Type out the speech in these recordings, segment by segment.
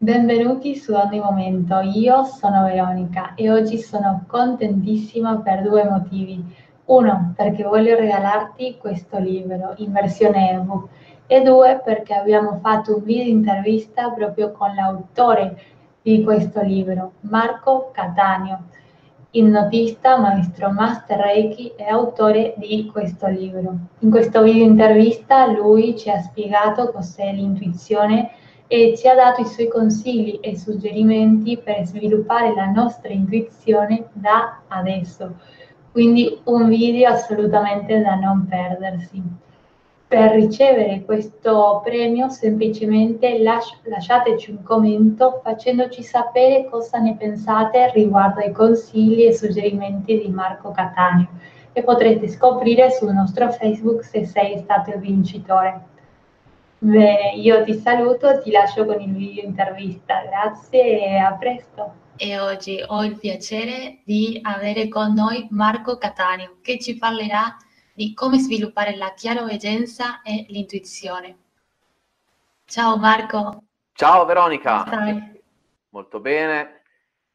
Benvenuti su Ogni Momento, io sono Veronica e oggi sono contentissima per due motivi. Uno, perché voglio regalarti questo libro in versione ebook e due, perché abbiamo fatto un video intervista proprio con l'autore di questo libro, Marco Cattaneo, ipnotista, maestro master Reiki e autore di questo libro. In questo video intervista lui ci ha spiegato cos'è l'intuizione e ci ha dato i suoi consigli e suggerimenti per sviluppare la nostra intuizione da adesso. Quindi un video assolutamente da non perdersi. Per ricevere questo premio semplicemente lasci- lasciateci un commento facendoci sapere cosa ne pensate riguardo ai consigli e suggerimenti di Marco Cattaneo e potrete scoprire sul nostro Facebook se sei stato il vincitore. Bene, io ti saluto, ti lascio con il video intervista. Grazie e a presto. E oggi ho il piacere di avere con noi Marco Cattaneo che ci parlerà di come sviluppare la chiaroveggenza e l'intuizione. Ciao Marco. Ciao Veronica. Stai? Molto bene,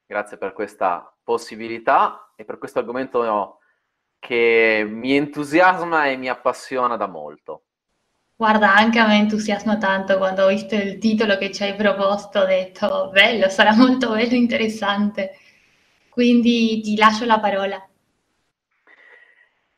grazie per questa possibilità e per questo argomento che mi entusiasma e mi appassiona da molto. Guarda, anche a me entusiasma tanto quando ho visto il titolo che ci hai proposto, ho detto bello, sarà molto bello, interessante. Quindi ti lascio la parola.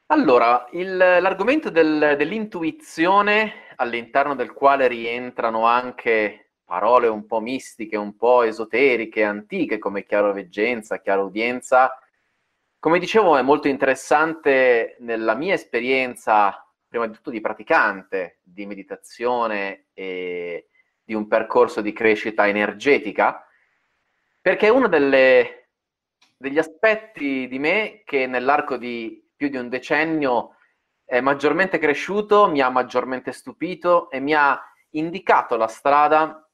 Allora, il- l'argomento del- dell'intuizione, all'interno del quale rientrano anche parole un po' mistiche, un po' esoteriche, antiche, come chiaroveggenza, chiaraudienza, come dicevo, è molto interessante nella mia esperienza prima di tutto di praticante di meditazione e di un percorso di crescita energetica, perché è uno delle, degli aspetti di me che nell'arco di più di un decennio è maggiormente cresciuto, mi ha maggiormente stupito e mi ha indicato la strada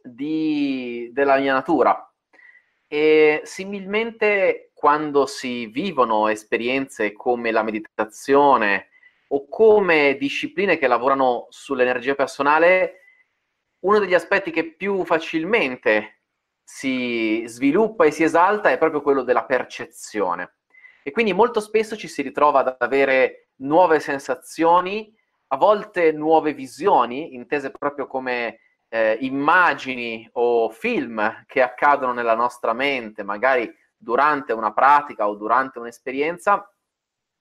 di, della mia natura. E similmente quando si vivono esperienze come la meditazione, o come discipline che lavorano sull'energia personale, uno degli aspetti che più facilmente si sviluppa e si esalta è proprio quello della percezione. E quindi molto spesso ci si ritrova ad avere nuove sensazioni, a volte nuove visioni, intese proprio come eh, immagini o film che accadono nella nostra mente, magari durante una pratica o durante un'esperienza,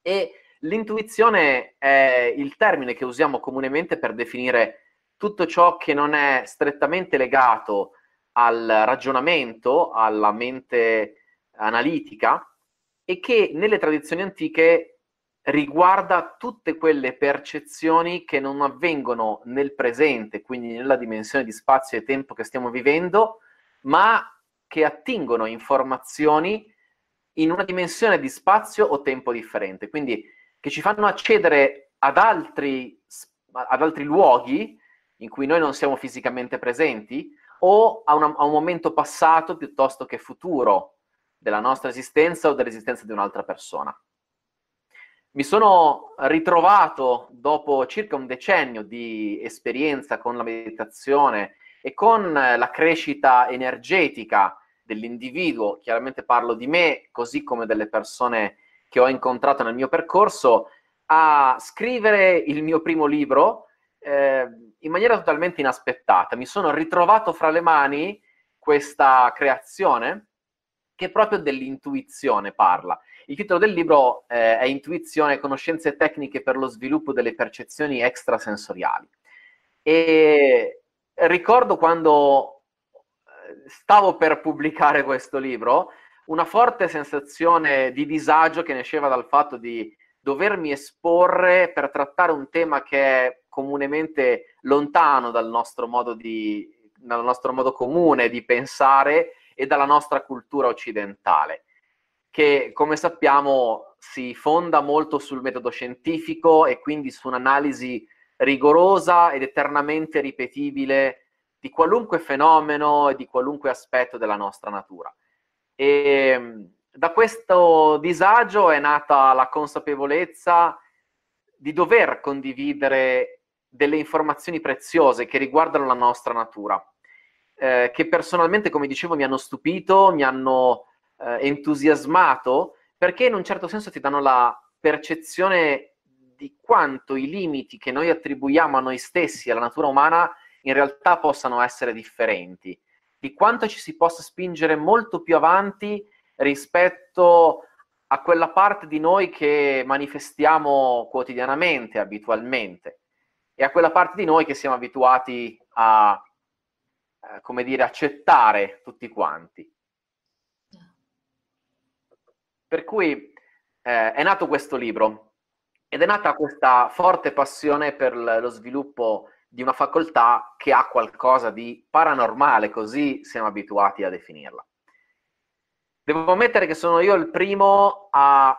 e L'intuizione è il termine che usiamo comunemente per definire tutto ciò che non è strettamente legato al ragionamento, alla mente analitica e che nelle tradizioni antiche riguarda tutte quelle percezioni che non avvengono nel presente, quindi nella dimensione di spazio e tempo che stiamo vivendo, ma che attingono informazioni in una dimensione di spazio o tempo differente. Quindi che ci fanno accedere ad altri, ad altri luoghi in cui noi non siamo fisicamente presenti o a, una, a un momento passato piuttosto che futuro della nostra esistenza o dell'esistenza di un'altra persona. Mi sono ritrovato dopo circa un decennio di esperienza con la meditazione e con la crescita energetica dell'individuo, chiaramente parlo di me, così come delle persone che ho incontrato nel mio percorso a scrivere il mio primo libro eh, in maniera totalmente inaspettata. Mi sono ritrovato fra le mani questa creazione che proprio dell'intuizione parla. Il titolo del libro eh, è Intuizione, conoscenze tecniche per lo sviluppo delle percezioni extrasensoriali. E ricordo quando eh, stavo per pubblicare questo libro, una forte sensazione di disagio che nasceva dal fatto di dovermi esporre per trattare un tema che è comunemente lontano dal nostro modo, di, dal nostro modo comune di pensare e dalla nostra cultura occidentale, che come sappiamo si fonda molto sul metodo scientifico e quindi su un'analisi rigorosa ed eternamente ripetibile di qualunque fenomeno e di qualunque aspetto della nostra natura. E ehm, da questo disagio è nata la consapevolezza di dover condividere delle informazioni preziose che riguardano la nostra natura. eh, che personalmente, come dicevo, mi hanno stupito, mi hanno eh, entusiasmato, perché in un certo senso ti danno la percezione di quanto i limiti che noi attribuiamo a noi stessi, alla natura umana, in realtà possano essere differenti, di quanto ci si possa spingere molto più avanti rispetto a quella parte di noi che manifestiamo quotidianamente, abitualmente, e a quella parte di noi che siamo abituati a, eh, come dire, accettare tutti quanti. Per cui eh, è nato questo libro ed è nata questa forte passione per lo sviluppo di una facoltà che ha qualcosa di paranormale, così siamo abituati a definirla. Devo ammettere che sono io il primo a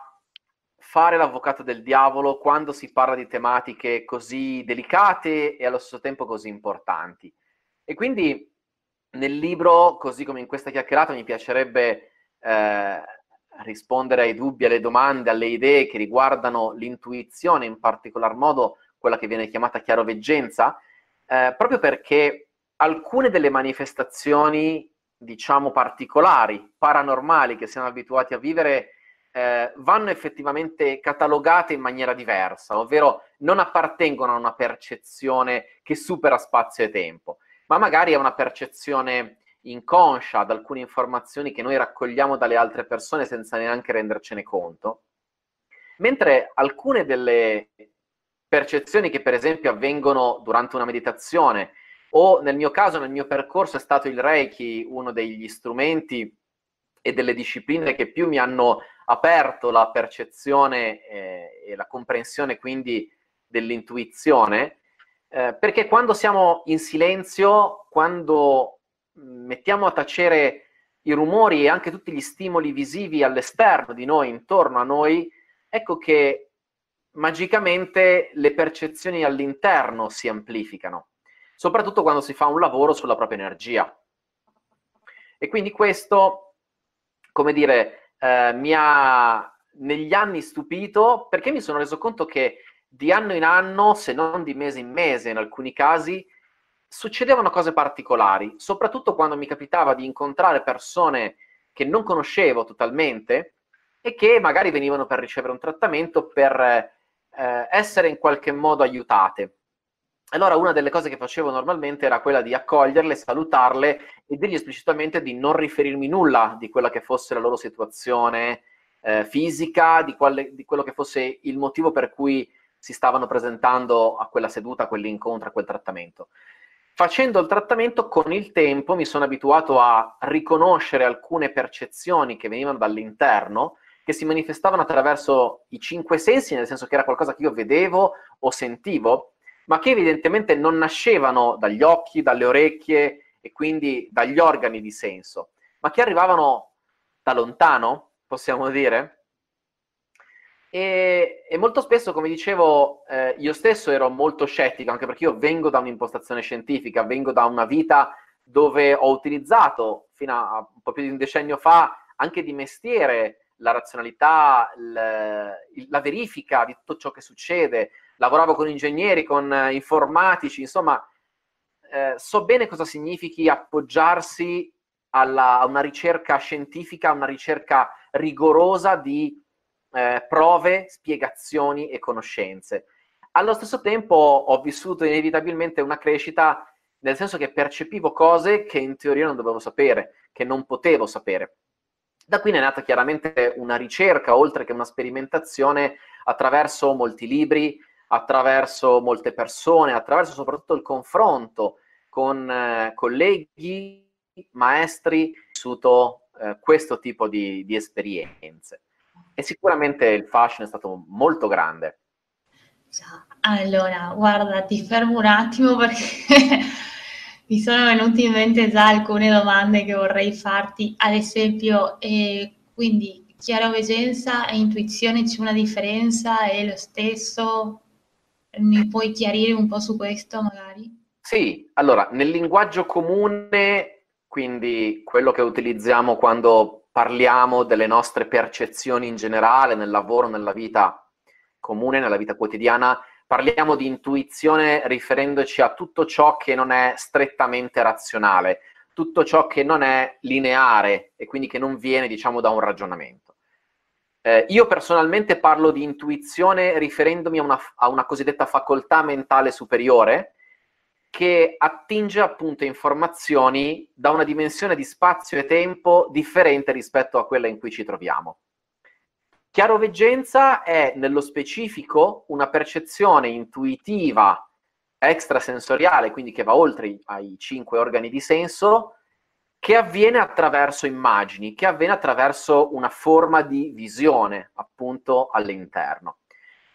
fare l'avvocato del diavolo quando si parla di tematiche così delicate e allo stesso tempo così importanti. E quindi nel libro, così come in questa chiacchierata, mi piacerebbe eh, rispondere ai dubbi, alle domande, alle idee che riguardano l'intuizione, in particolar modo quella che viene chiamata chiaroveggenza, eh, proprio perché alcune delle manifestazioni, diciamo, particolari, paranormali che siamo abituati a vivere, eh, vanno effettivamente catalogate in maniera diversa, ovvero non appartengono a una percezione che supera spazio e tempo, ma magari a una percezione inconscia, ad alcune informazioni che noi raccogliamo dalle altre persone senza neanche rendercene conto. Mentre alcune delle percezioni che per esempio avvengono durante una meditazione o nel mio caso, nel mio percorso è stato il Reiki uno degli strumenti e delle discipline che più mi hanno aperto la percezione eh, e la comprensione quindi dell'intuizione, eh, perché quando siamo in silenzio, quando mettiamo a tacere i rumori e anche tutti gli stimoli visivi all'esterno di noi, intorno a noi, ecco che magicamente le percezioni all'interno si amplificano, soprattutto quando si fa un lavoro sulla propria energia. E quindi questo, come dire, eh, mi ha negli anni stupito perché mi sono reso conto che di anno in anno, se non di mese in mese in alcuni casi, succedevano cose particolari, soprattutto quando mi capitava di incontrare persone che non conoscevo totalmente e che magari venivano per ricevere un trattamento per eh, essere in qualche modo aiutate. Allora una delle cose che facevo normalmente era quella di accoglierle, salutarle e dirgli esplicitamente di non riferirmi nulla di quella che fosse la loro situazione eh, fisica, di, quale, di, quello che fosse il motivo per cui si stavano presentando a quella seduta, a quell'incontro, a quel trattamento. Facendo il trattamento con il tempo mi sono abituato a riconoscere alcune percezioni che venivano dall'interno che si manifestavano attraverso i cinque sensi, nel senso che era qualcosa che io vedevo o sentivo, ma che evidentemente non nascevano dagli occhi, dalle orecchie e quindi dagli organi di senso, ma che arrivavano da lontano, possiamo dire. E, e molto spesso, come dicevo, eh, io stesso ero molto scettico, anche perché io vengo da un'impostazione scientifica, vengo da una vita dove ho utilizzato fino a un po' più di un decennio fa anche di mestiere la razionalità, la verifica di tutto ciò che succede. Lavoravo con ingegneri, con eh, informatici, insomma, eh, so bene cosa significhi appoggiarsi alla, a una ricerca scientifica, a una ricerca rigorosa di eh, prove, spiegazioni e conoscenze. Allo stesso tempo ho vissuto inevitabilmente una crescita nel senso che percepivo cose che in teoria non dovevo sapere, che non potevo sapere. Da qui è nata chiaramente una ricerca, oltre che una sperimentazione, attraverso molti libri, attraverso molte persone, attraverso soprattutto il confronto con eh, colleghi, maestri, vissuto eh, questo tipo di, di esperienze. E sicuramente il fascino è stato molto grande. Allora, guarda, ti fermo un attimo perché Mi sono venute in mente già alcune domande che vorrei farti, ad esempio, eh, quindi chiaroveggenza e intuizione c'è una differenza? È lo stesso? Mi puoi chiarire un po' su questo magari? Sì, allora, nel linguaggio comune, quindi quello che utilizziamo quando parliamo delle nostre percezioni in generale, nel lavoro, nella vita comune, nella vita quotidiana, parliamo di intuizione riferendoci a tutto ciò che non è strettamente razionale, tutto ciò che non è lineare e quindi che non viene, diciamo, da un ragionamento. Eh, io personalmente parlo di intuizione riferendomi a una, a una cosiddetta facoltà mentale superiore, che attinge appunto informazioni da una dimensione di spazio e tempo differente rispetto a quella in cui ci troviamo. Chiaroveggenza è nello specifico una percezione intuitiva extrasensoriale, quindi che va oltre ai cinque organi di senso, che avviene attraverso immagini, che avviene attraverso una forma di visione, appunto, all'interno.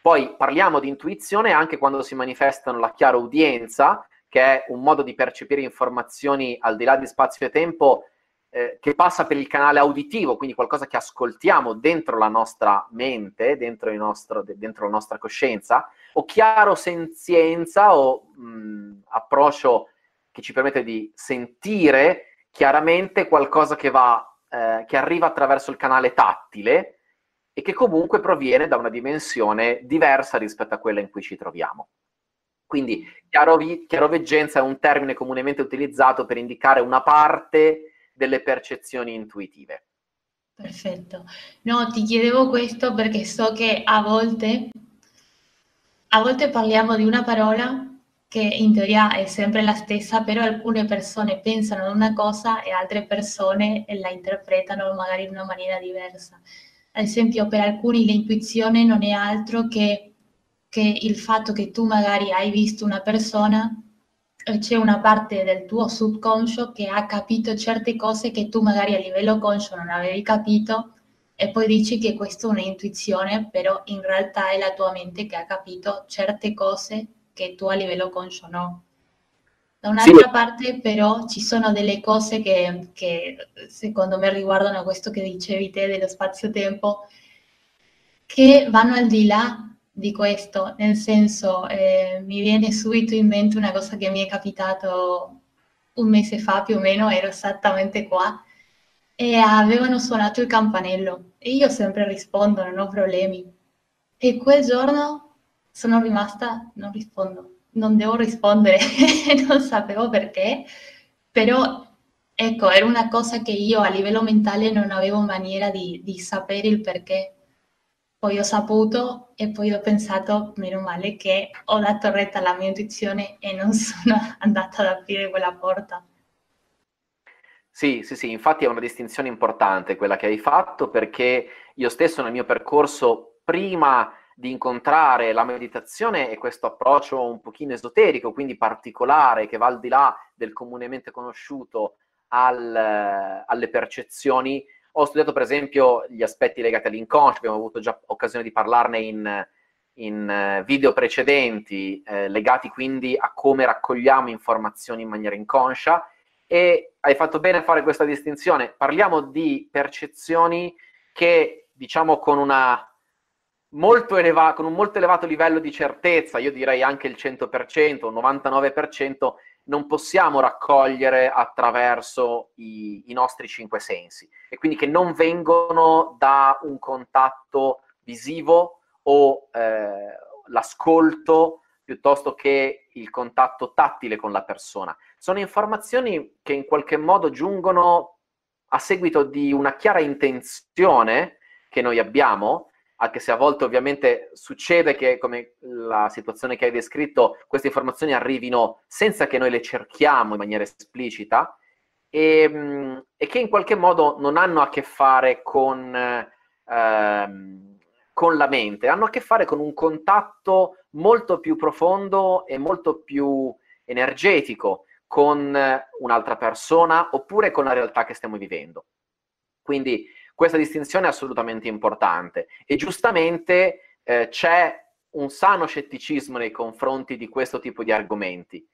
Poi parliamo di intuizione anche quando si manifestano la chiara udienza, che è un modo di percepire informazioni al di là di spazio e tempo eh, che passa per il canale auditivo, quindi qualcosa che ascoltiamo dentro la nostra mente, dentro, nostro, dentro la nostra coscienza, o chiaro senzienza o mh, approccio che ci permette di sentire chiaramente qualcosa che, va, eh, che arriva attraverso il canale tattile e che comunque proviene da una dimensione diversa rispetto a quella in cui ci troviamo. Quindi chiarovi- chiaroveggenza è un termine comunemente utilizzato per indicare una parte delle percezioni intuitive. Perfetto. No, ti chiedevo questo perché so che a volte, a volte parliamo di una parola che in teoria è sempre la stessa, però alcune persone pensano una cosa e altre persone la interpretano magari in una maniera diversa. Ad esempio, per alcuni l'intuizione non è altro che che il fatto che tu magari hai visto una persona, c'è una parte del tuo subconscio che ha capito certe cose che tu magari a livello conscio non avevi capito e poi dici che questa è un'intuizione, però in realtà è la tua mente che ha capito certe cose che tu a livello conscio no. Da un'altra sì. parte però ci sono delle cose che, che secondo me riguardano questo che dicevi te dello spazio-tempo, che vanno al di là di questo, nel senso eh, mi viene subito in mente una cosa che mi è capitato un mese fa più o meno, ero esattamente qua e avevano suonato il campanello e io sempre rispondo, non ho problemi. E quel giorno sono rimasta, non rispondo, non devo rispondere, non sapevo perché, però ecco, era una cosa che io a livello mentale non avevo maniera di, di sapere il perché poi ho saputo e poi ho pensato, meno male che ho dato retta alla mia intuizione e non sono andata ad aprire quella porta. Sì, sì, sì, infatti è una distinzione importante quella che hai fatto perché io stesso nel mio percorso, prima di incontrare la meditazione e questo approccio un pochino esoterico, quindi particolare, che va al di là del comunemente conosciuto al, alle percezioni, ho studiato per esempio gli aspetti legati all'inconscio, abbiamo avuto già occasione di parlarne in, in eh, video precedenti, eh, legati quindi a come raccogliamo informazioni in maniera inconscia e hai fatto bene a fare questa distinzione. Parliamo di percezioni che, diciamo, con, una molto eleva- con un molto elevato livello di certezza, io direi anche il 100%, il 99%, non possiamo raccogliere attraverso i, i, nostri cinque sensi e quindi che non vengono da un contatto visivo o eh, l'ascolto piuttosto che il contatto tattile con la persona. Sono informazioni che in qualche modo giungono a seguito di una chiara intenzione che noi abbiamo anche se a volte ovviamente succede che, come la situazione che hai descritto, queste informazioni arrivino senza che noi le cerchiamo in maniera esplicita e, ehm, e che in qualche modo non hanno a che fare con, ehm, con la mente, hanno a che fare con un contatto molto più profondo e molto più energetico con un'altra persona oppure con la realtà che stiamo vivendo. Quindi questa distinzione è assolutamente importante e giustamente eh, c'è un sano scetticismo nei confronti di questo tipo di argomenti.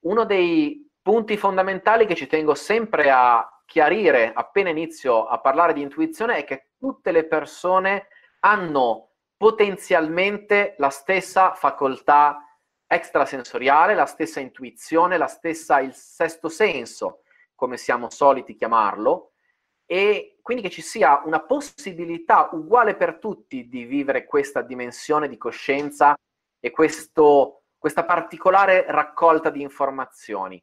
Uno dei punti fondamentali che ci tengo sempre a chiarire appena inizio a parlare di intuizione è che tutte le persone hanno potenzialmente la stessa facoltà extrasensoriale, la stessa intuizione, la stessa il sesto senso, come siamo soliti chiamarlo, e quindi che ci sia una possibilità uguale per tutti di vivere questa dimensione di coscienza e questo, questa particolare raccolta di informazioni.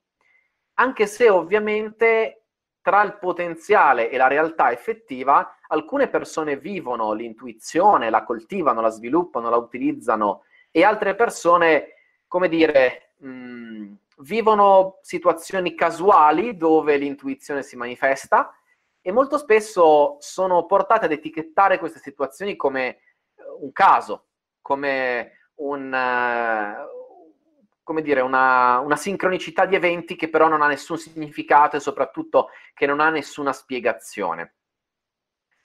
anche se ovviamente tra il potenziale e la realtà effettiva alcune persone vivono l'intuizione, la coltivano, la sviluppano, la utilizzano e altre persone, come dire, mh, mm, vivono situazioni casuali dove l'intuizione si manifesta e molto spesso sono portate ad etichettare queste situazioni come eh, un caso, come un, uh, come dire, una, una, sincronicità di eventi che però non ha nessun significato e soprattutto che non ha nessuna spiegazione.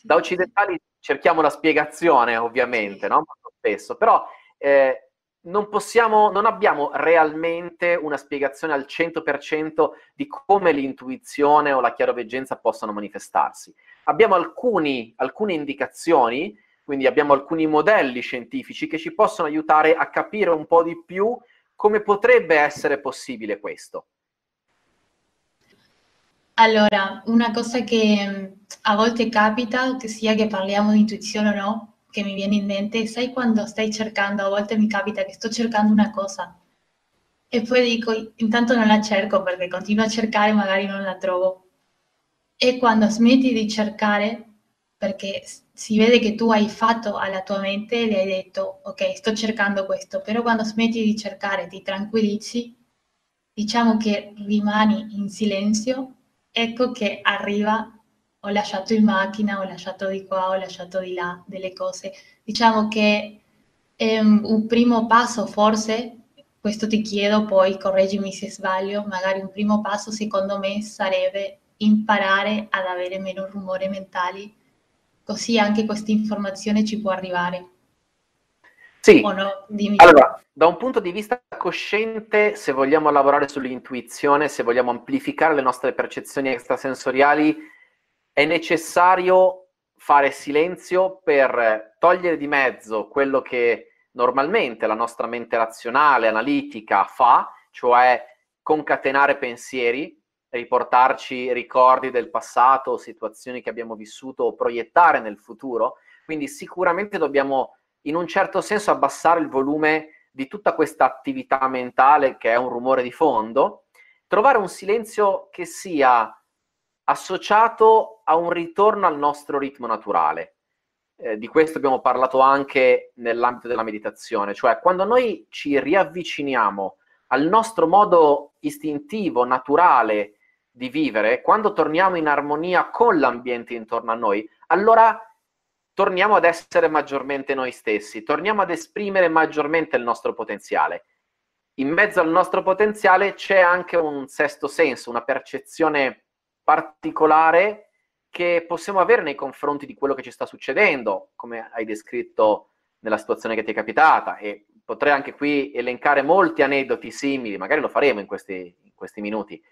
Da occidentali cerchiamo la spiegazione, ovviamente, no? molto spesso, però eh, non possiamo, non abbiamo realmente una spiegazione al 100% di come l'intuizione o la chiaroveggenza possano manifestarsi. Abbiamo alcuni, alcune indicazioni, quindi abbiamo alcuni modelli scientifici che ci possono aiutare a capire un po' di più come potrebbe essere possibile questo. Allora, una cosa che a volte capita, che sia che parliamo di intuizione o no, che mi viene in mente, sai quando stai cercando, a volte mi capita che sto cercando una cosa e poi dico, intanto non la cerco perché continuo a cercare e magari non la trovo. E quando smetti di cercare, perché si vede che tu hai fatto alla tua mente le hai detto, ok, sto cercando questo, però quando smetti di cercare, ti tranquillizzi, diciamo che rimani in silenzio, ecco che arriva ho lasciato in macchina, ho lasciato di qua, ho lasciato di là delle cose. Diciamo che um, un primo passo forse, questo ti chiedo, poi correggimi se sbaglio, magari un primo passo secondo me sarebbe imparare ad avere meno rumori mentali, così anche questa informazione ci può arrivare. Sì, no? allora, da un punto di vista cosciente, se vogliamo lavorare sull'intuizione, se vogliamo amplificare le nostre percezioni extrasensoriali, è necessario fare silenzio per togliere di mezzo quello che normalmente la nostra mente razionale, analitica fa, cioè concatenare pensieri, riportarci ricordi del passato, situazioni che abbiamo vissuto o proiettare nel futuro. Quindi sicuramente dobbiamo in un certo senso abbassare il volume di tutta questa attività mentale che è un rumore di fondo, trovare un silenzio che sia associato a un ritorno al nostro ritmo naturale. Eh, di questo abbiamo parlato anche nell'ambito della meditazione, cioè quando noi ci riavviciniamo al nostro modo istintivo, naturale di vivere, quando torniamo in armonia con l'ambiente intorno a noi, allora torniamo ad essere maggiormente noi stessi, torniamo ad esprimere maggiormente il nostro potenziale. In mezzo al nostro potenziale c'è anche un sesto senso, una percezione particolare che possiamo avere nei confronti di quello che ci sta succedendo, come hai descritto nella situazione che ti è capitata. E potrei anche qui elencare molti aneddoti simili, magari lo faremo in questi, in questi minuti.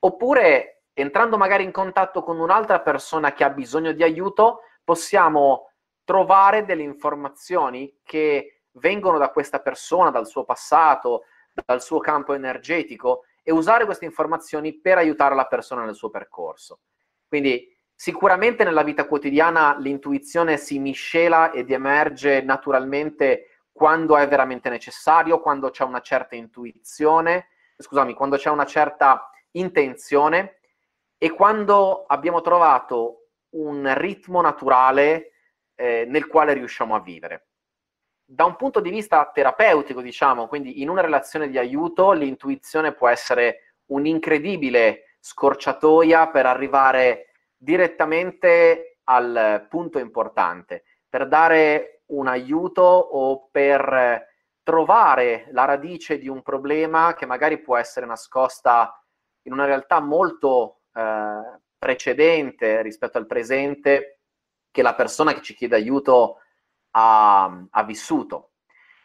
Oppure, entrando magari in contatto con un'altra persona che ha bisogno di aiuto, possiamo trovare delle informazioni che vengono da questa persona, dal suo passato, dal suo campo energetico e usare queste informazioni per aiutare la persona nel suo percorso. Quindi sicuramente nella vita quotidiana l'intuizione si miscela ed emerge naturalmente quando è veramente necessario, quando c'è una certa intuizione, scusami, quando c'è una certa intenzione e quando abbiamo trovato un ritmo naturale eh, nel quale riusciamo a vivere da un punto di vista terapeutico, diciamo, quindi in una relazione di aiuto, l'intuizione può essere un'incredibile scorciatoia per arrivare direttamente al punto importante, per dare un aiuto o per trovare la radice di un problema che magari può essere nascosta in una realtà molto eh, precedente rispetto al presente, che la persona che ci chiede aiuto ha, ha vissuto.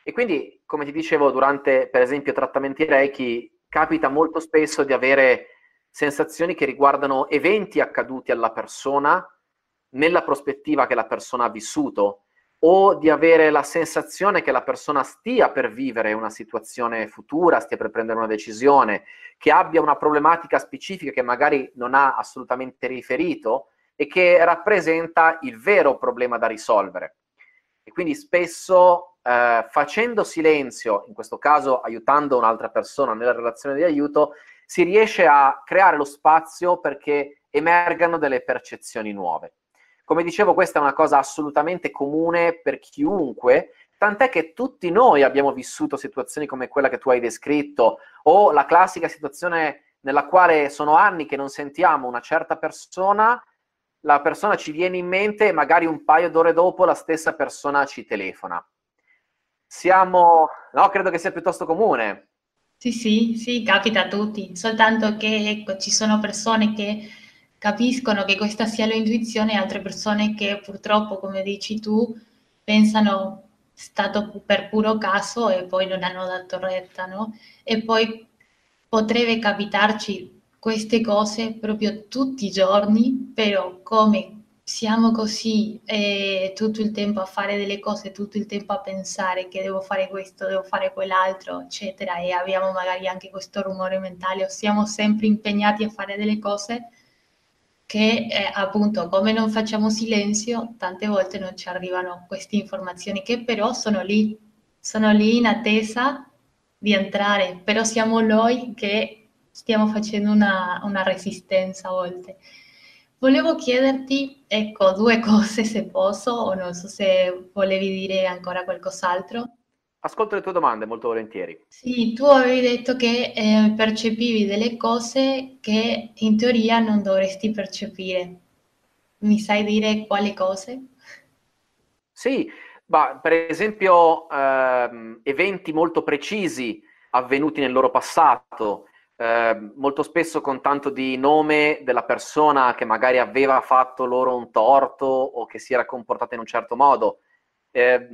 E quindi, come ti dicevo, durante per esempio trattamenti Reiki, capita molto spesso di avere sensazioni che riguardano eventi accaduti alla persona nella prospettiva che la persona ha vissuto o di avere la sensazione che la persona stia per vivere una situazione futura, stia per prendere una decisione, che abbia una problematica specifica che magari non ha assolutamente riferito e che rappresenta il vero problema da risolvere. E quindi spesso eh, facendo silenzio, in questo caso aiutando un'altra persona nella relazione di aiuto, si riesce a creare lo spazio perché emergano delle percezioni nuove. Come dicevo, questa è una cosa assolutamente comune per chiunque, tant'è che tutti noi abbiamo vissuto situazioni come quella che tu hai descritto, o la classica situazione nella quale sono anni che non sentiamo una certa persona, la persona ci viene in mente e magari un paio d'ore dopo la stessa persona ci telefona. Siamo, no, credo che sia piuttosto comune. Sì, sì, sì, capita a tutti, soltanto che ecco, ci sono persone che capiscono che questa sia l'intuizione e altre persone che purtroppo, come dici tu, pensano stato per puro caso e poi non hanno dato retta, no? E poi potrebbe capitarci queste cose proprio tutti i giorni, però come siamo così eh, tutto il tempo a fare delle cose, tutto il tempo a pensare che devo fare questo, devo fare quell'altro, eccetera, e abbiamo magari anche questo rumore mentale, o siamo sempre impegnati a fare delle cose che eh, appunto come non facciamo silenzio, tante volte non ci arrivano queste informazioni che però sono lì, sono lì in attesa di entrare, però siamo noi che stiamo facendo una, una resistenza a volte. Volevo chiederti, ecco, due cose se posso, o non so se volevi dire ancora qualcos'altro. Ascolto le tue domande molto volentieri. Sì, tu avevi detto che eh, percepivi delle cose che in teoria non dovresti percepire. Mi sai dire quali cose? Sì, bah, per esempio ehm, eventi molto precisi avvenuti nel loro passato, Ehm, molto spesso con tanto di nome della persona che magari aveva fatto loro un torto o che si era comportata in un certo modo. Eh,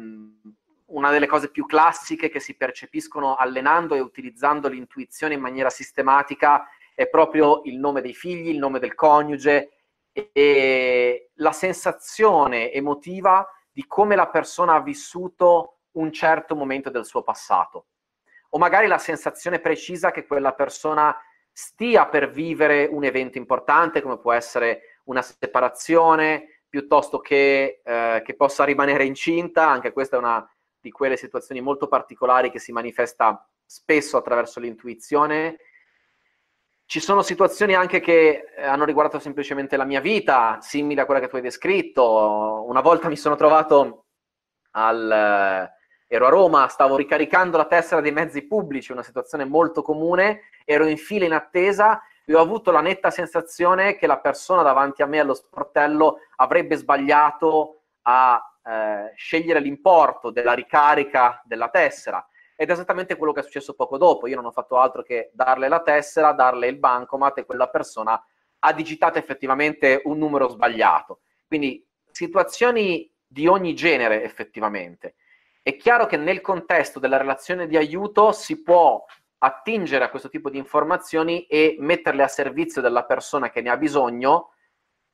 una delle cose più classiche che si percepiscono allenando e utilizzando l'intuizione in maniera sistematica è proprio il nome dei figli, il nome del coniuge e, e la sensazione emotiva di come la persona ha vissuto un certo momento del suo passato o magari la sensazione precisa che quella persona stia per vivere un evento importante, come può essere una separazione, piuttosto che, eh, che possa rimanere incinta, anche questa è una di quelle situazioni molto particolari che si manifesta spesso attraverso l'intuizione. Ci sono situazioni anche che eh, hanno riguardato semplicemente la mia vita, simili a quella che tu hai descritto. Una volta mi sono trovato al, ero a Roma, stavo ricaricando la tessera dei mezzi pubblici, una situazione molto comune, ero in fila in attesa e ho avuto la netta sensazione che la persona davanti a me allo sportello avrebbe sbagliato a eh, scegliere l'importo della ricarica della tessera. Ed è esattamente quello che è successo poco dopo. Io non ho fatto altro che darle la tessera, darle il bancomat e quella persona ha digitato effettivamente un numero sbagliato. Quindi situazioni di ogni genere effettivamente. È chiaro che nel contesto della relazione di aiuto si può attingere a questo tipo di informazioni e metterle a servizio della persona che ne ha bisogno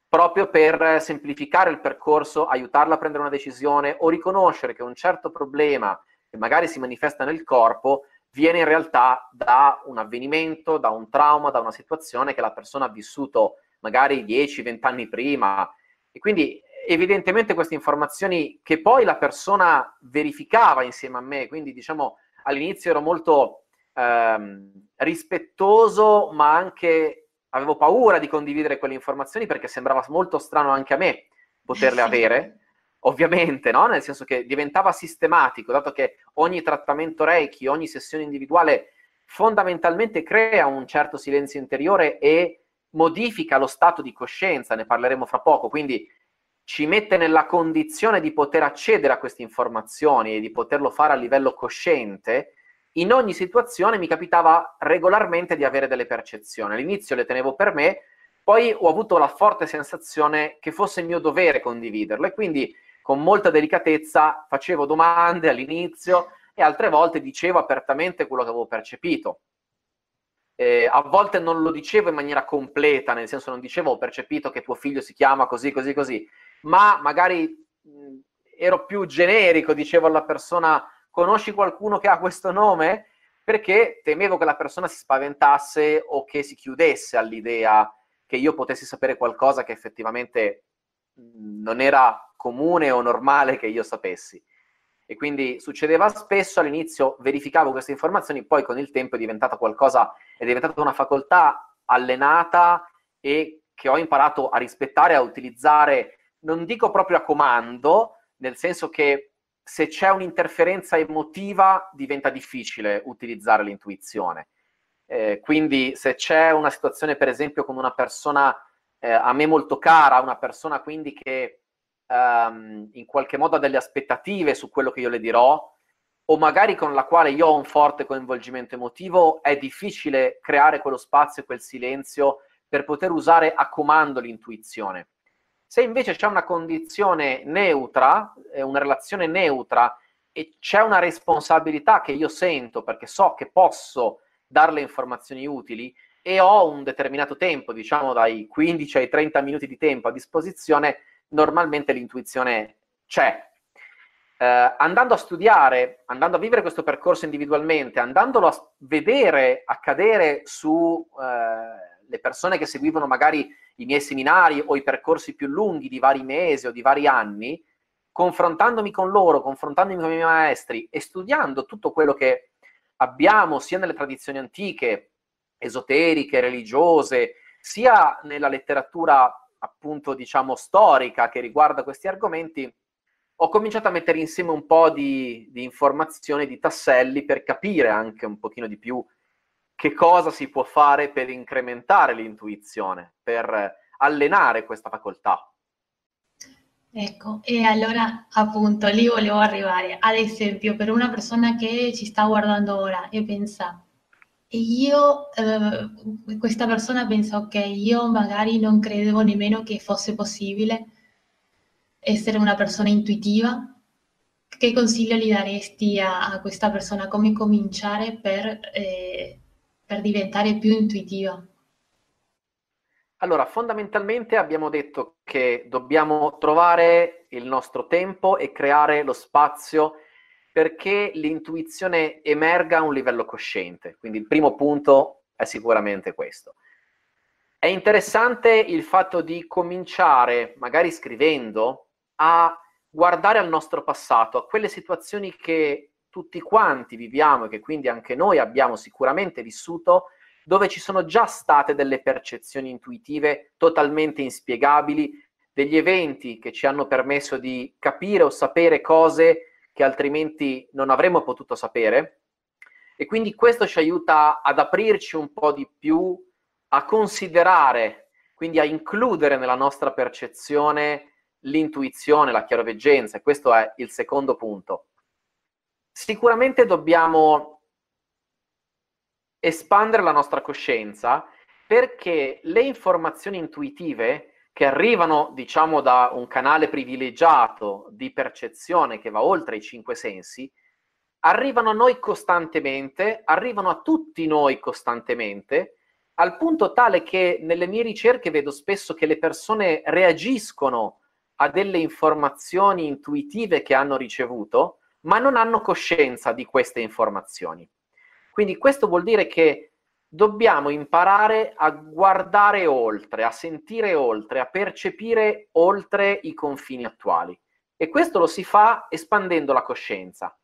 proprio per semplificare il percorso, aiutarla a prendere una decisione o riconoscere che un certo problema che magari si manifesta nel corpo viene in realtà da un avvenimento, da un trauma, da una situazione che la persona ha vissuto magari 10-20 anni prima. E quindi evidentemente queste informazioni che poi la persona verificava insieme a me, quindi diciamo all'inizio ero molto ehm, rispettoso, ma anche avevo paura di condividere quelle informazioni perché sembrava molto strano anche a me poterle avere, ovviamente, no? nel senso che diventava sistematico, dato che ogni trattamento Reiki, ogni sessione individuale fondamentalmente crea un certo silenzio interiore e modifica lo stato di coscienza, ne parleremo fra poco, quindi ci mette nella condizione di poter accedere a queste informazioni e di poterlo fare a livello cosciente, in ogni situazione mi capitava regolarmente di avere delle percezioni. All'inizio le tenevo per me, poi ho avuto la forte sensazione che fosse mio dovere condividerle, quindi con molta delicatezza facevo domande all'inizio e altre volte dicevo apertamente quello che avevo percepito. Eh, a volte non lo dicevo in maniera completa, nel senso non dicevo ho percepito che tuo figlio si chiama così, così, così, ma magari mh, ero più generico, dicevo alla persona conosci qualcuno che ha questo nome? Perché temevo che la persona si spaventasse o che si chiudesse all'idea che io potessi sapere qualcosa che effettivamente non era comune o normale che io sapessi. E quindi succedeva spesso, all'inizio verificavo queste informazioni, poi con il tempo è diventata qualcosa, è diventata una facoltà allenata e che ho imparato a rispettare, a utilizzare, non dico proprio a comando, nel senso che se c'è un'interferenza emotiva diventa difficile utilizzare l'intuizione. Eh, quindi se c'è una situazione, per esempio, con una persona eh, a me molto cara, una persona quindi che um, in qualche modo ha delle aspettative su quello che io le dirò, o magari con la quale io ho un forte coinvolgimento emotivo, è difficile creare quello spazio e quel silenzio per poter usare a comando l'intuizione. Se invece c'è una condizione neutra, una relazione neutra, e c'è una responsabilità che io sento perché so che posso dare le informazioni utili e ho un determinato tempo, diciamo dai 15 ai 30 minuti di tempo a disposizione, normalmente l'intuizione c'è. Eh, andando a studiare, andando a vivere questo percorso individualmente, andandolo a vedere accadere su eh, le persone che seguivano magari i miei seminari o i percorsi più lunghi di vari mesi o di vari anni, confrontandomi con loro, confrontandomi con i miei maestri e studiando tutto quello che abbiamo sia nelle tradizioni antiche, esoteriche, religiose, sia nella letteratura appunto diciamo storica che riguarda questi argomenti, ho cominciato a mettere insieme un po' di, di informazioni, di tasselli per capire anche un pochino di più che cosa si può fare per incrementare l'intuizione, per allenare questa facoltà. Ecco, e allora appunto lì volevo arrivare. Ad esempio, per una persona che ci sta guardando ora e pensa, e io, eh, questa persona pensa, ok, io magari non credevo nemmeno che fosse possibile essere una persona intuitiva. Che consiglio gli daresti a, a questa persona? Come cominciare per, eh, per diventare più intuitiva? Allora, fondamentalmente abbiamo detto che dobbiamo trovare il nostro tempo e creare lo spazio perché l'intuizione emerga a un livello cosciente. Quindi il primo punto è sicuramente questo. È interessante il fatto di cominciare, magari scrivendo, a guardare al nostro passato, a quelle situazioni che tutti quanti viviamo e che quindi anche noi abbiamo sicuramente vissuto, dove ci sono già state delle percezioni intuitive totalmente inspiegabili, degli eventi che ci hanno permesso di capire o sapere cose che altrimenti non avremmo potuto sapere. E quindi questo ci aiuta ad aprirci un po' di più, a considerare, quindi a includere nella nostra percezione l'intuizione, la chiaroveggenza, e questo è il secondo punto. Sicuramente dobbiamo espandere la nostra coscienza perché le informazioni intuitive che arrivano, diciamo, da un canale privilegiato di percezione che va oltre i cinque sensi, arrivano a noi costantemente, arrivano a tutti noi costantemente, al punto tale che nelle mie ricerche vedo spesso che le persone reagiscono a delle informazioni intuitive che hanno ricevuto, ma non hanno coscienza di queste informazioni. Quindi questo vuol dire che dobbiamo imparare a guardare oltre, a sentire oltre, a percepire oltre i confini attuali. E questo lo si fa espandendo la coscienza.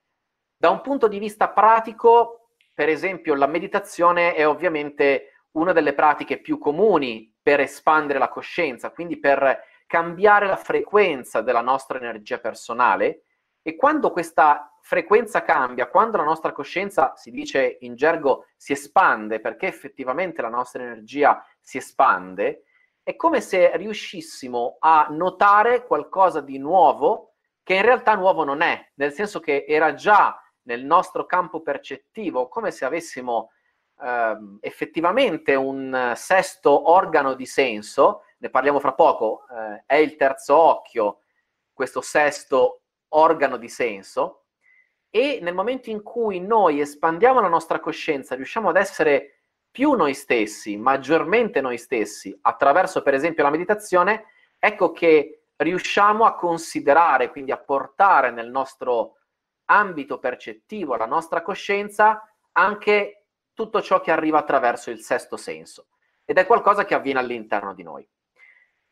Da un punto di vista pratico, per esempio, la meditazione è ovviamente una delle pratiche più comuni per espandere la coscienza, quindi per cambiare la frequenza della nostra energia personale. E quando questa frequenza cambia, quando la nostra coscienza, si dice in gergo, si espande, perché effettivamente la nostra energia si espande, è come se riuscissimo a notare qualcosa di nuovo che in realtà nuovo non è, nel senso che era già nel nostro campo percettivo, come se avessimo eh, effettivamente un sesto organo di senso, ne parliamo fra poco, eh, è il terzo occhio, questo sesto organo di senso, e nel momento in cui noi espandiamo la nostra coscienza, riusciamo ad essere più noi stessi, maggiormente noi stessi, attraverso per esempio la meditazione, ecco che riusciamo a considerare, quindi a portare nel nostro ambito percettivo, la nostra coscienza, anche tutto ciò che arriva attraverso il sesto senso. Ed è qualcosa che avviene all'interno di noi.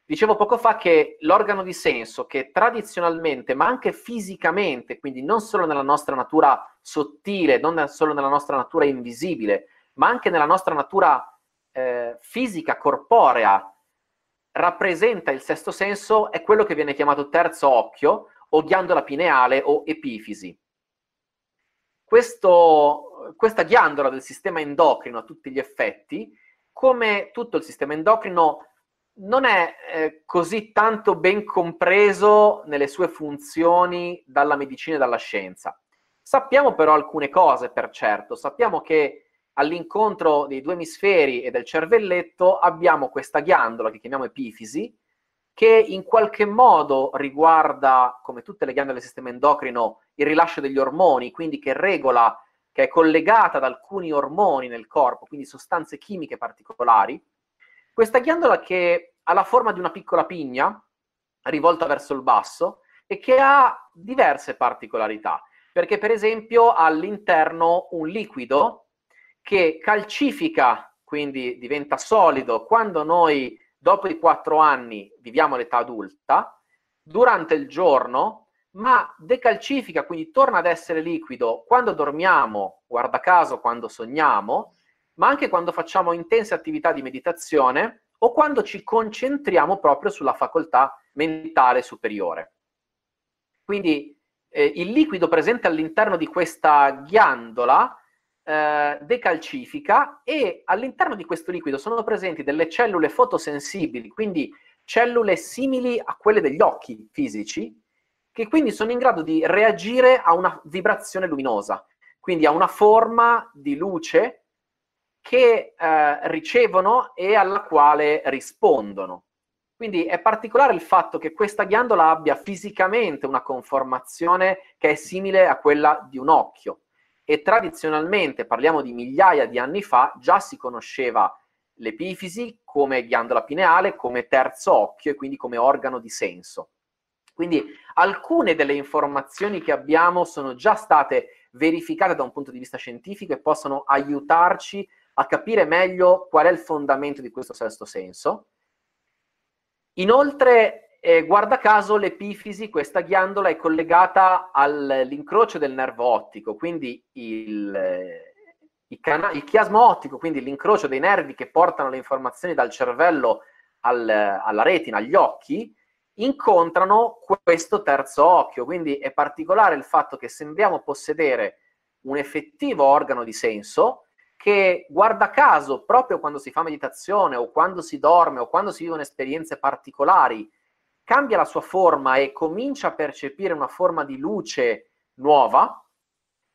Dicevo poco fa che l'organo di senso che tradizionalmente, ma anche fisicamente, quindi non solo nella nostra natura sottile, non solo nella nostra natura invisibile, ma anche nella nostra natura eh, fisica, corporea, rappresenta il sesto senso, è quello che viene chiamato terzo occhio o ghiandola pineale o epifisi. Questo, questa ghiandola del sistema endocrino a tutti gli effetti, come tutto il sistema endocrino, non è eh, così tanto ben compreso nelle sue funzioni dalla medicina e dalla scienza. Sappiamo però alcune cose per certo, sappiamo che all'incontro dei due emisferi e del cervelletto abbiamo questa ghiandola che chiamiamo epifisi, che in qualche modo riguarda, come tutte le ghiandole del sistema endocrino, il rilascio degli ormoni, quindi che regola, che è collegata ad alcuni ormoni nel corpo, quindi sostanze chimiche particolari, questa ghiandola che ha la forma di una piccola pigna, rivolta verso il basso, e che ha diverse particolarità, perché per esempio ha all'interno un liquido che calcifica, quindi diventa solido, quando noi dopo i quattro anni viviamo l'età adulta, durante il giorno, ma decalcifica, quindi torna ad essere liquido quando dormiamo, guarda caso quando sogniamo, ma anche quando facciamo intense attività di meditazione o quando ci concentriamo proprio sulla facoltà mentale superiore. Quindi eh, il liquido presente all'interno di questa ghiandola eh, decalcifica e all'interno di questo liquido sono presenti delle cellule fotosensibili, quindi cellule simili a quelle degli occhi fisici, che quindi sono in grado di reagire a una vibrazione luminosa, quindi a una forma di luce che eh, ricevono e alla quale rispondono. Quindi è particolare il fatto che questa ghiandola abbia fisicamente una conformazione che è simile a quella di un occhio e tradizionalmente, parliamo di migliaia di anni fa, già si conosceva l'epifisi come ghiandola pineale, come terzo occhio e quindi come organo di senso. Quindi alcune delle informazioni che abbiamo sono già state verificate da un punto di vista scientifico e possono aiutarci a capire meglio qual è il fondamento di questo sesto senso. Inoltre, eh, guarda caso, l'epifisi, questa ghiandola, è collegata all'incrocio del nervo ottico, quindi il, il, cana- il, chiasmo ottico, quindi l'incrocio dei nervi che portano le informazioni dal cervello al, alla retina, agli occhi, incontrano questo terzo occhio. Quindi è particolare il fatto che sembriamo possedere un effettivo organo di senso, che guarda caso, proprio quando si fa meditazione o quando si dorme o quando si vivono esperienze particolari, cambia la sua forma e comincia a percepire una forma di luce nuova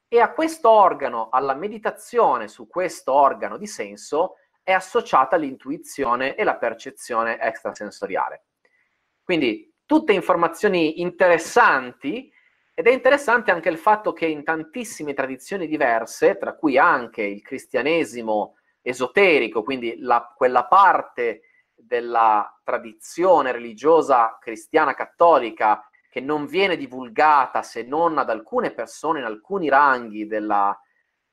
e a questo organo, alla meditazione su questo organo di senso, è associata l'intuizione e la percezione extrasensoriale. Quindi tutte informazioni interessanti ed è interessante anche il fatto che in tantissime tradizioni diverse, tra cui anche il cristianesimo esoterico, quindi la, quella parte della tradizione religiosa cristiana cattolica che non viene divulgata se non ad alcune persone in alcuni ranghi della,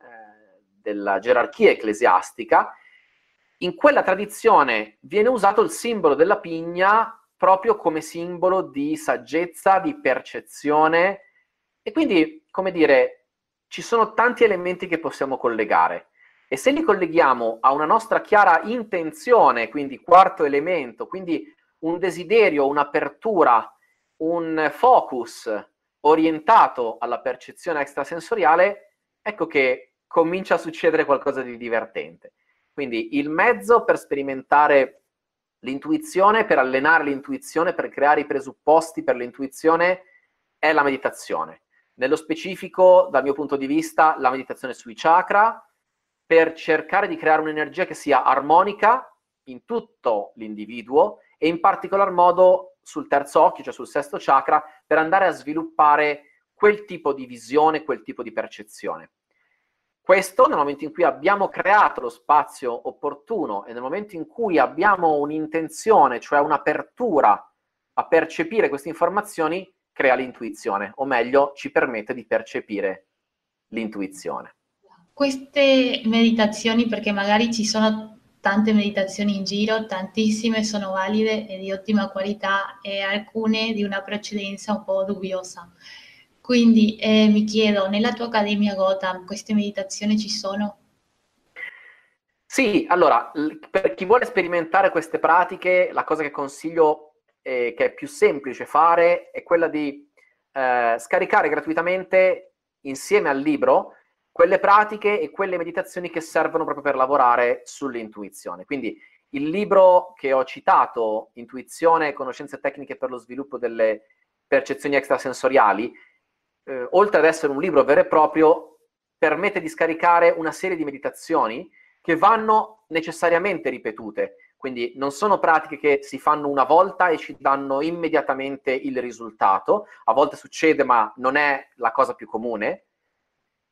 eh, della gerarchia ecclesiastica, in quella tradizione viene usato il simbolo della pigna proprio come simbolo di saggezza, di percezione e quindi, come dire, ci sono tanti elementi che possiamo collegare. E se li colleghiamo a una nostra chiara intenzione, quindi quarto elemento, quindi un desiderio, un'apertura, un focus orientato alla percezione extrasensoriale, ecco che comincia a succedere qualcosa di divertente. Quindi il mezzo per sperimentare l'intuizione, per allenare l'intuizione, per creare i presupposti per l'intuizione è la meditazione. Nello specifico, dal mio punto di vista, la meditazione sui chakra per cercare di creare un'energia che sia armonica in tutto l'individuo e in particolar modo sul terzo occhio, cioè sul sesto chakra, per andare a sviluppare quel tipo di visione, quel tipo di percezione. Questo nel momento in cui abbiamo creato lo spazio opportuno e nel momento in cui abbiamo un'intenzione, cioè un'apertura a percepire queste informazioni, crea l'intuizione, o meglio ci permette di percepire l'intuizione. Queste meditazioni, perché magari ci sono tante meditazioni in giro, tantissime sono valide e di ottima qualità e alcune di una precedenza un po' dubbiosa. Quindi eh, mi chiedo, nella tua Accademia Gotham queste meditazioni ci sono? Sì, allora, per chi vuole sperimentare queste pratiche, la cosa che consiglio eh, che è più semplice fare è quella di eh, scaricare gratuitamente insieme al libro quelle pratiche e quelle meditazioni che servono proprio per lavorare sull'intuizione. Quindi il libro che ho citato, Intuizione conoscenze tecniche per lo sviluppo delle percezioni extrasensoriali, eh, oltre ad essere un libro vero e proprio, permette di scaricare una serie di meditazioni che vanno necessariamente ripetute. Quindi non sono pratiche che si fanno una volta e ci danno immediatamente il risultato. A volte succede, ma non è la cosa più comune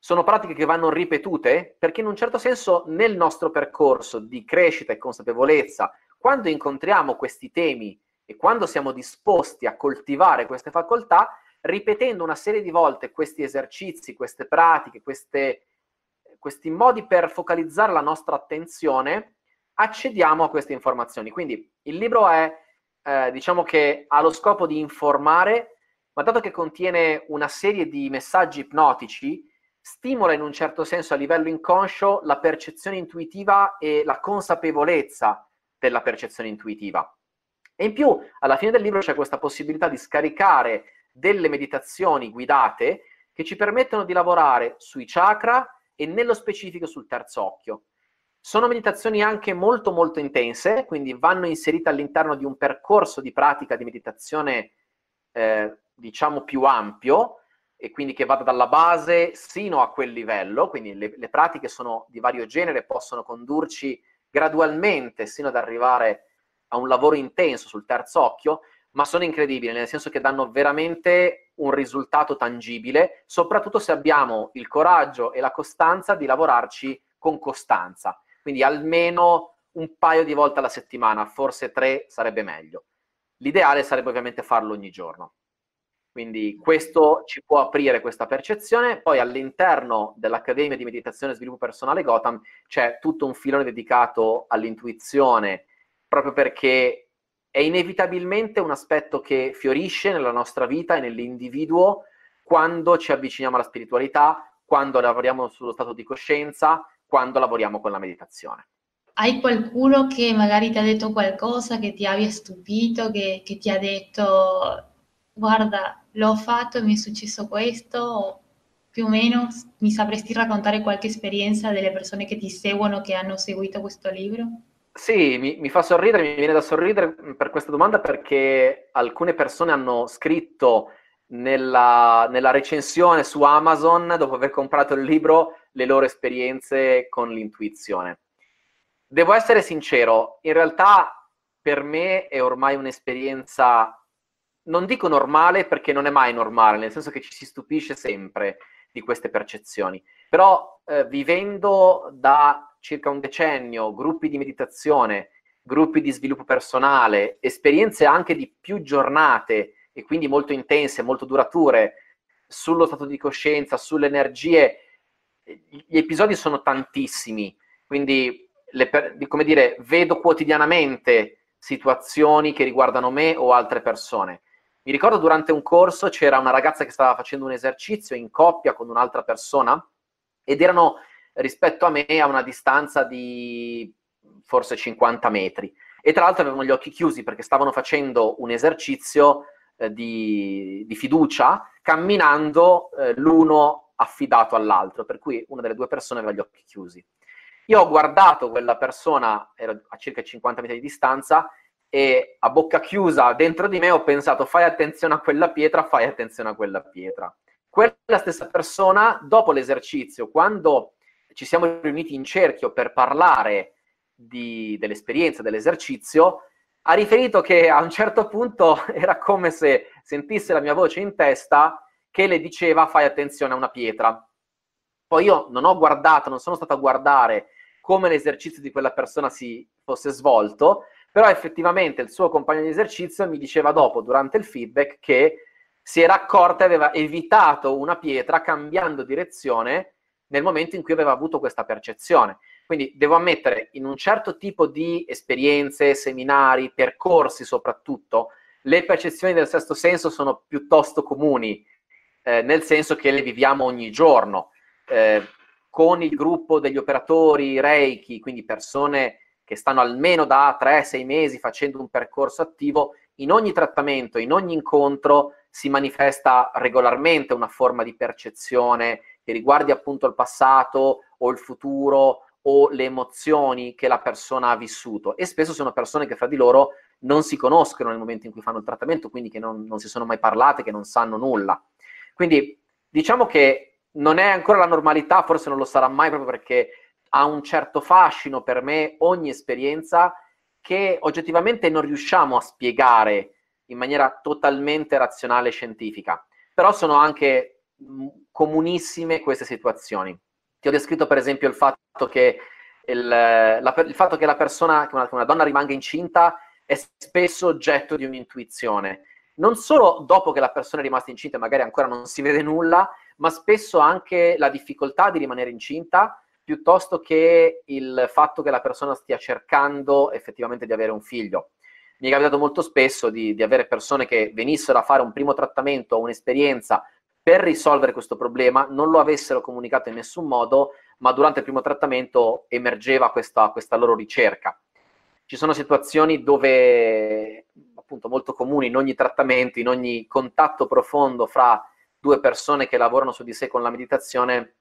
sono pratiche che vanno ripetute perché in un certo senso nel nostro percorso di crescita e consapevolezza, quando incontriamo questi temi e quando siamo disposti a coltivare queste facoltà, ripetendo una serie di volte questi esercizi, queste pratiche, queste, questi modi per focalizzare la nostra attenzione, accediamo a queste informazioni. Quindi il libro è, eh, diciamo che ha lo scopo di informare, ma dato che contiene una serie di messaggi ipnotici, stimola in un certo senso a livello inconscio la percezione intuitiva e la consapevolezza della percezione intuitiva. E in più, alla fine del libro c'è questa possibilità di scaricare delle meditazioni guidate che ci permettono di lavorare sui chakra e nello specifico sul terzo occhio. Sono meditazioni anche molto molto intense, quindi vanno inserite all'interno di un percorso di pratica di meditazione eh, diciamo più ampio, e quindi che vada dalla base sino a quel livello, quindi le, le pratiche sono di vario genere, possono condurci gradualmente sino ad arrivare a un lavoro intenso sul terzo occhio, ma sono incredibili, nel senso che danno veramente un risultato tangibile, soprattutto se abbiamo il coraggio e la costanza di lavorarci con costanza. Quindi almeno un paio di volte alla settimana, forse tre sarebbe meglio. L'ideale sarebbe ovviamente farlo ogni giorno. Quindi questo ci può aprire questa percezione. Poi all'interno dell'Accademia di Meditazione e Sviluppo Personale Gotham c'è tutto un filone dedicato all'intuizione, proprio perché è inevitabilmente un aspetto che fiorisce nella nostra vita e nell'individuo quando ci avviciniamo alla spiritualità, quando lavoriamo sullo stato di coscienza, quando lavoriamo con la meditazione. Hai qualcuno che magari ti ha detto qualcosa che ti abbia stupito, che, che ti ha detto guarda, l'ho fatto e mi è successo questo, o più o meno mi sapresti raccontare qualche esperienza delle persone che ti seguono, che hanno seguito questo libro? Sì, mi, mi, fa sorridere, mi viene da sorridere per questa domanda perché alcune persone hanno scritto nella, nella, recensione su Amazon, dopo aver comprato il libro, le loro esperienze con l'intuizione. Devo essere sincero, in realtà per me è ormai un'esperienza non dico normale perché non è mai normale, nel senso che ci si stupisce sempre di queste percezioni, però eh, vivendo da circa un decennio gruppi di meditazione, gruppi di sviluppo personale, esperienze anche di più giornate e quindi molto intense, molto durature sullo stato di coscienza, sulle energie, gli episodi sono tantissimi, quindi le, come dire, vedo quotidianamente situazioni che riguardano me o altre persone. Mi ricordo durante un corso c'era una ragazza che stava facendo un esercizio in coppia con un'altra persona ed erano rispetto a me a una distanza di forse 50 metri. E tra l'altro avevano gli occhi chiusi perché stavano facendo un esercizio eh, di, di, fiducia camminando eh, l'uno affidato all'altro, per cui una delle due persone aveva gli occhi chiusi. Io ho guardato quella persona, ero a circa 50 metri di distanza, e a bocca chiusa dentro di me ho pensato fai attenzione a quella pietra, fai attenzione a quella pietra. Quella stessa persona, dopo l'esercizio, quando ci siamo riuniti in cerchio per parlare di, dell'esperienza dell'esercizio, ha riferito che a un certo punto era come se sentisse la mia voce in testa che le diceva fai attenzione a una pietra. Poi io non ho guardato, non sono stato a guardare come l'esercizio di quella persona si fosse svolto, però effettivamente il suo compagno di esercizio mi diceva dopo, durante il feedback, che si era accorta e aveva evitato una pietra cambiando direzione nel momento in cui aveva avuto questa percezione. Quindi devo ammettere, in un certo tipo di esperienze, seminari, percorsi soprattutto, le percezioni del sesto senso sono piuttosto comuni, eh, nel senso che le viviamo ogni giorno. Eh, con il gruppo degli operatori Reiki, quindi persone che stanno almeno da 3-6 mesi facendo un percorso attivo, in ogni trattamento, in ogni incontro si manifesta regolarmente una forma di percezione che riguardi appunto il passato o il futuro o le emozioni che la persona ha vissuto e spesso sono persone che fra di loro non si conoscono nel momento in cui fanno il trattamento, quindi che non, non si sono mai parlate, che non sanno nulla. Quindi diciamo che non è ancora la normalità, forse non lo sarà mai proprio perché ha un certo fascino per me ogni esperienza che oggettivamente non riusciamo a spiegare in maniera totalmente razionale e scientifica. Però sono anche comunissime queste situazioni. Ti ho descritto per esempio il fatto che, il, la, il fatto che persona, che una, che una donna rimanga incinta è spesso oggetto di un'intuizione. Non solo dopo che la persona è rimasta incinta e magari ancora non si vede nulla, ma spesso anche la difficoltà di rimanere incinta piuttosto che il fatto che la persona stia cercando effettivamente di avere un figlio. Mi è capitato molto spesso di, di avere persone che venissero a fare un primo trattamento o un'esperienza per risolvere questo problema non lo avessero comunicato in nessun modo, ma durante il primo trattamento emergeva questa, questa loro ricerca. Ci sono situazioni dove, appunto, molto comuni in ogni trattamento, in ogni contatto profondo fra due persone che lavorano su di sé con la meditazione,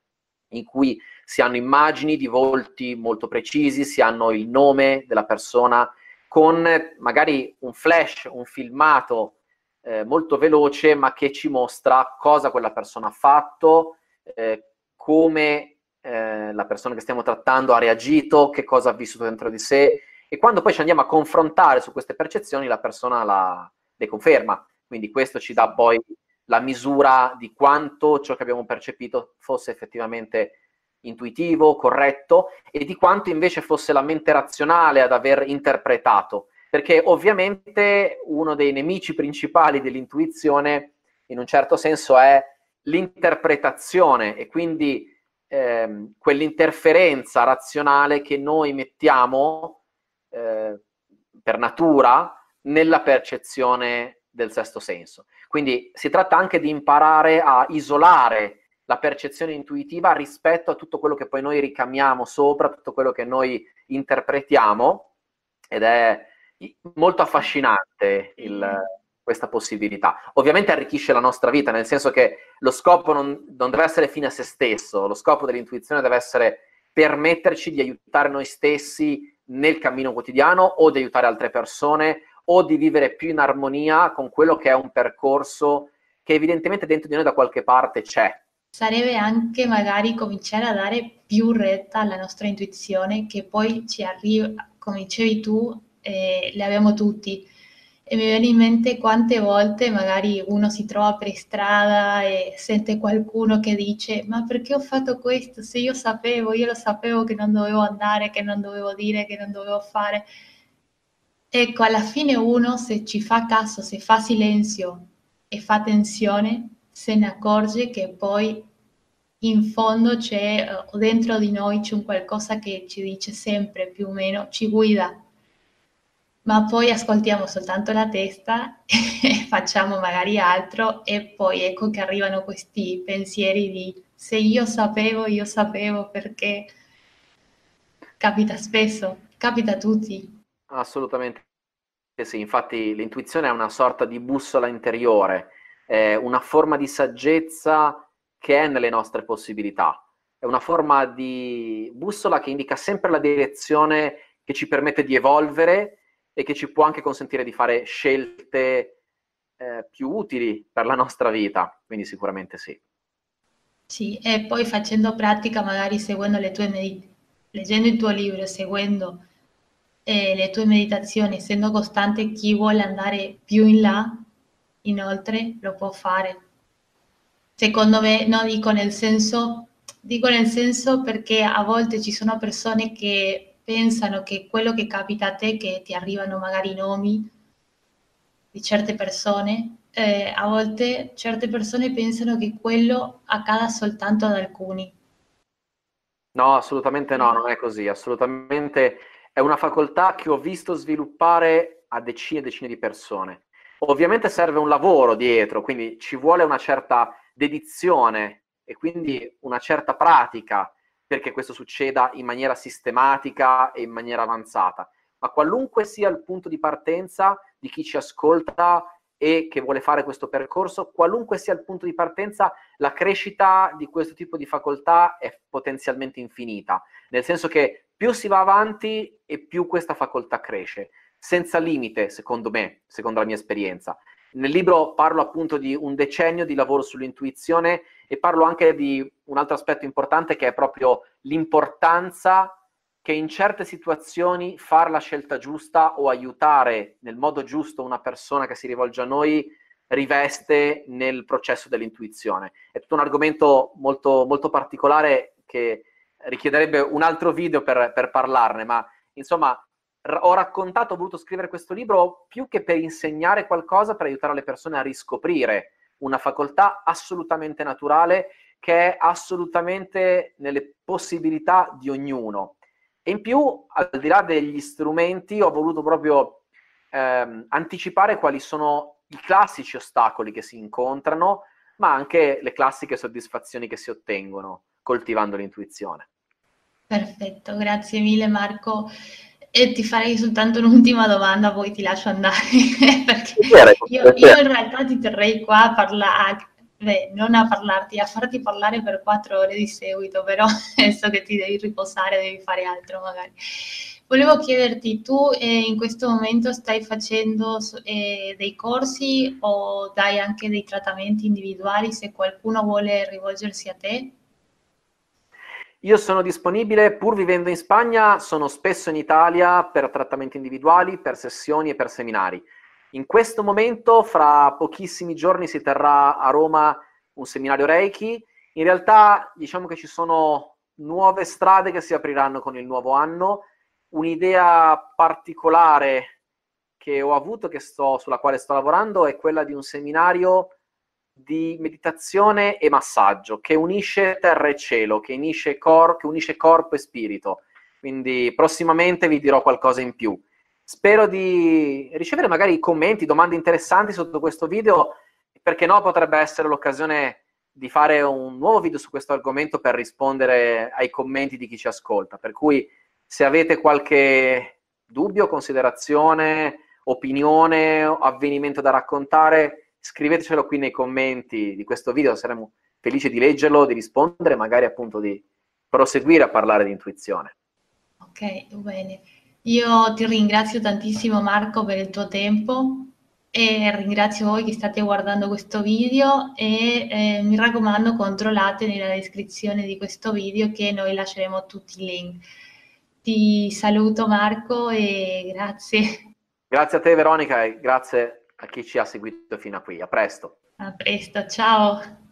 in cui si hanno immagini di volti molto precisi, si hanno il nome della persona, con magari un flash, un filmato eh, molto veloce, ma che ci mostra cosa quella persona ha fatto, eh, come eh, la persona che stiamo trattando ha reagito, che cosa ha vissuto dentro di sé. E quando poi ci andiamo a confrontare su queste percezioni, la persona la, le conferma. Quindi questo ci dà poi la misura di quanto ciò che abbiamo percepito fosse effettivamente intuitivo, corretto, e di quanto invece fosse la mente razionale ad aver interpretato perché ovviamente uno dei nemici principali dell'intuizione in un certo senso è l'interpretazione e quindi ehm, quell'interferenza razionale che noi mettiamo eh, per natura nella percezione del sesto senso. Quindi si tratta anche di imparare a isolare la percezione intuitiva rispetto a tutto quello che poi noi ricamiamo sopra, tutto quello che noi interpretiamo ed è molto affascinante il, questa possibilità. Ovviamente arricchisce la nostra vita, nel senso che lo scopo non, non deve essere fine a se stesso, lo scopo dell'intuizione deve essere permetterci di aiutare noi stessi nel cammino quotidiano o di aiutare altre persone o di vivere più in armonia con quello che è un percorso che evidentemente dentro di noi da qualche parte c'è. Sarebbe anche magari cominciare a dare più retta alla nostra intuizione che poi ci arriva, come dicevi tu, eh, le abbiamo tutti. E mi viene in mente quante volte magari uno si trova per strada e sente qualcuno che dice ma perché ho fatto questo? Se io sapevo, io lo sapevo che non dovevo andare, che non dovevo dire, che non dovevo fare. Ecco, alla fine uno se ci fa caso, se fa silenzio e fa attenzione, se ne accorge che poi in fondo c'è, o dentro di noi c'è un qualcosa che ci dice sempre più o meno, ci guida, ma poi ascoltiamo soltanto la testa e facciamo magari altro e poi ecco che arrivano questi pensieri di se io sapevo, io sapevo perché capita spesso, capita a tutti. Assolutamente sì, infatti l'intuizione è una sorta di bussola interiore, è una forma di saggezza che è nelle nostre possibilità, è una forma di bussola che indica sempre la direzione che ci permette di evolvere e che ci può anche consentire di fare scelte eh, più utili per la nostra vita, quindi sicuramente sì. Sì, e poi facendo pratica, magari seguendo le tue meditazioni, leggendo il tuo libro, seguendo eh, le tue meditazioni, essendo costante, chi vuole andare più in là, inoltre, lo può fare. Secondo me, no, dico nel senso, dico nel senso perché a volte ci sono persone che pensano che quello che capita a te, che ti arrivano magari i nomi di certe persone, eh, a volte certe persone pensano che quello accada soltanto ad alcuni. No, assolutamente no, non è così, assolutamente è una facoltà che ho visto sviluppare a decine e decine di persone. Ovviamente serve un lavoro dietro, quindi ci vuole una certa dedizione e quindi una certa pratica perché questo succeda in maniera sistematica e in maniera avanzata. Ma qualunque sia il punto di partenza di chi ci ascolta e che vuole fare questo percorso, qualunque sia il punto di partenza, la crescita di questo tipo di facoltà è potenzialmente infinita, nel senso che più si va avanti e più questa facoltà cresce, senza limite, secondo me, secondo la mia esperienza. Nel libro parlo appunto di un decennio di lavoro sull'intuizione e parlo anche di un altro aspetto importante che è proprio l'importanza che in certe situazioni fare la scelta giusta o aiutare nel modo giusto una persona che si rivolge a noi riveste nel processo dell'intuizione. È tutto un argomento molto, molto particolare che richiederebbe un altro video per, per parlarne, ma insomma ho raccontato, ho voluto scrivere questo libro più che per insegnare qualcosa, per aiutare le persone a riscoprire una facoltà assolutamente naturale che è assolutamente nelle possibilità di ognuno e in più, al di là degli strumenti, ho voluto proprio ehm, anticipare quali sono i classici ostacoli che si incontrano, ma anche le classiche soddisfazioni che si ottengono coltivando l'intuizione. Perfetto, grazie mille Marco. E ti farei soltanto un'ultima domanda, poi ti lascio andare, perché io, io, in realtà ti terrei qua a parlare, beh, non a parlarti, a farti parlare per quattro ore di seguito, però adesso che ti devi riposare, devi fare altro magari. Volevo chiederti, tu eh, in questo momento stai facendo eh, dei corsi o dai anche dei trattamenti individuali se qualcuno vuole rivolgersi a te? Io sono disponibile, pur vivendo in Spagna, sono spesso in Italia per trattamenti individuali, per sessioni e per seminari. In questo momento, fra pochissimi giorni, si terrà a Roma un seminario Reiki. In realtà, diciamo che ci sono nuove strade che si apriranno con il nuovo anno. Un'idea particolare che ho avuto, che sto, sulla quale sto lavorando, è quella di un seminario di meditazione e massaggio che unisce terra e cielo, che unisce, cor- che unisce corpo e spirito. Quindi prossimamente vi dirò qualcosa in più. Spero di ricevere magari commenti, domande interessanti sotto questo video, perché no potrebbe essere l'occasione di fare un nuovo video su questo argomento per rispondere ai commenti di chi ci ascolta. Per cui se avete qualche dubbio, considerazione, opinione, avvenimento da raccontare, scrivetecelo qui nei commenti di questo video, saremo felici di leggerlo, di rispondere, magari appunto di proseguire a parlare di intuizione. Ok, bene. Io ti ringrazio tantissimo Marco per il tuo tempo e ringrazio voi che state guardando questo video e eh, mi raccomando controllate nella descrizione di questo video che noi lasceremo tutti i link. Ti saluto Marco e grazie. Grazie a te Veronica e grazie a chi ci ha seguito fino a qui. A presto. A presto, ciao.